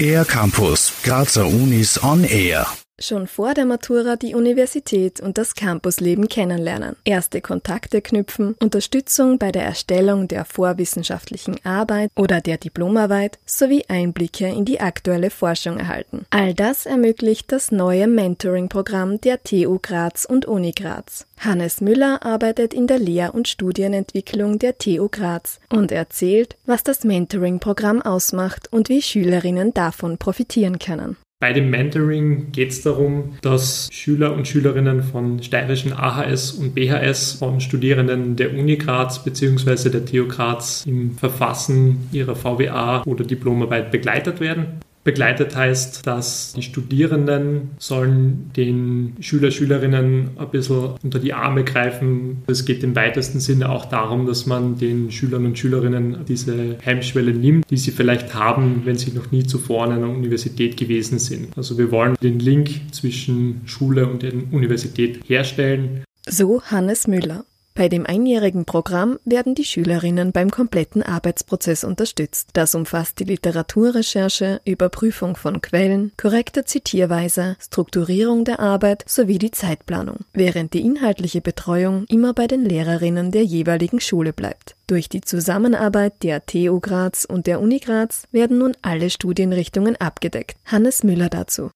Air Campus, Grazer Unis on Air. Schon vor der Matura die Universität und das Campusleben kennenlernen, erste Kontakte knüpfen, Unterstützung bei der Erstellung der vorwissenschaftlichen Arbeit oder der Diplomarbeit sowie Einblicke in die aktuelle Forschung erhalten. All das ermöglicht das neue Mentoring-Programm der TU Graz und Uni Graz. Hannes Müller arbeitet in der Lehr- und Studienentwicklung der TU Graz und erzählt, was das Mentoring-Programm ausmacht und wie Schülerinnen davon profitieren können. Bei dem Mentoring geht es darum, dass Schüler und Schülerinnen von steirischen AHS und BHS von Studierenden der Uni Graz bzw. der TU Graz im Verfassen ihrer VWA oder Diplomarbeit begleitet werden. Begleitet heißt, dass die Studierenden sollen den Schüler, Schülerinnen ein bisschen unter die Arme greifen. Es geht im weitesten Sinne auch darum, dass man den Schülern und Schülerinnen diese Hemmschwelle nimmt, die sie vielleicht haben, wenn sie noch nie zuvor an einer Universität gewesen sind. Also wir wollen den Link zwischen Schule und der Universität herstellen. So Hannes Müller. Bei dem einjährigen Programm werden die Schülerinnen beim kompletten Arbeitsprozess unterstützt. Das umfasst die Literaturrecherche, Überprüfung von Quellen, korrekte Zitierweise, Strukturierung der Arbeit sowie die Zeitplanung, während die inhaltliche Betreuung immer bei den Lehrerinnen der jeweiligen Schule bleibt. Durch die Zusammenarbeit der TU Graz und der Uni Graz werden nun alle Studienrichtungen abgedeckt. Hannes Müller dazu.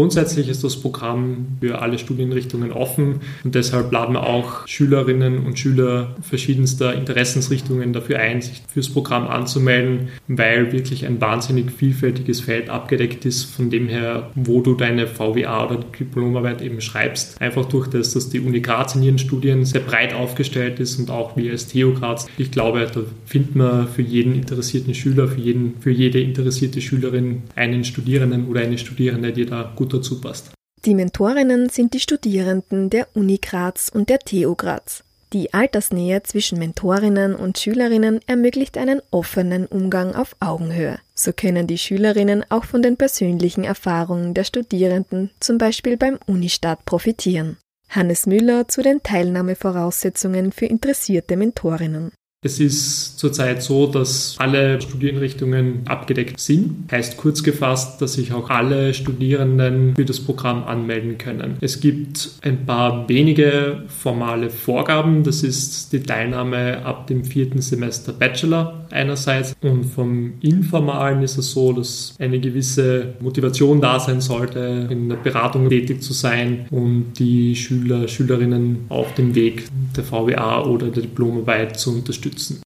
Grundsätzlich ist das Programm für alle Studienrichtungen offen und deshalb laden wir auch Schülerinnen und Schüler verschiedenster Interessensrichtungen dafür ein, sich fürs Programm anzumelden, weil wirklich ein wahnsinnig vielfältiges Feld abgedeckt ist, von dem her, wo du deine VWA oder Diplomarbeit eben schreibst. Einfach durch das, dass die Uni Graz in ihren Studien sehr breit aufgestellt ist und auch wir als TU Graz. Ich glaube, da findet man für jeden interessierten Schüler, für, jeden, für jede interessierte Schülerin einen Studierenden oder eine Studierende, die da gut dazu passt. Die Mentorinnen sind die Studierenden der Uni Graz und der TU Graz. Die Altersnähe zwischen Mentorinnen und Schülerinnen ermöglicht einen offenen Umgang auf Augenhöhe. So können die Schülerinnen auch von den persönlichen Erfahrungen der Studierenden, zum Beispiel beim Unistart, profitieren. Hannes Müller zu den Teilnahmevoraussetzungen für interessierte Mentorinnen. Es ist zurzeit so, dass alle Studienrichtungen abgedeckt sind. Heißt kurz gefasst, dass sich auch alle Studierenden für das Programm anmelden können. Es gibt ein paar wenige formale Vorgaben. Das ist die Teilnahme ab dem vierten Semester Bachelor einerseits. Und vom Informalen ist es so, dass eine gewisse Motivation da sein sollte, in der Beratung tätig zu sein und die Schüler, Schülerinnen auf dem Weg der VWA oder der Diplomarbeit zu unterstützen unterstützen.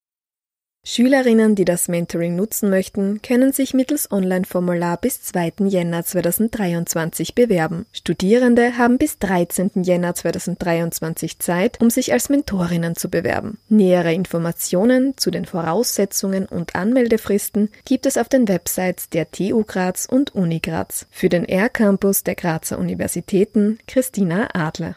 Schülerinnen, die das Mentoring nutzen möchten, können sich mittels Online-Formular bis 2. Jänner 2023 bewerben. Studierende haben bis 13. Jänner 2023 Zeit, um sich als Mentorinnen zu bewerben. Nähere Informationen zu den Voraussetzungen und Anmeldefristen gibt es auf den Websites der TU Graz und Uni Graz. Für den R-Campus der Grazer Universitäten Christina Adler.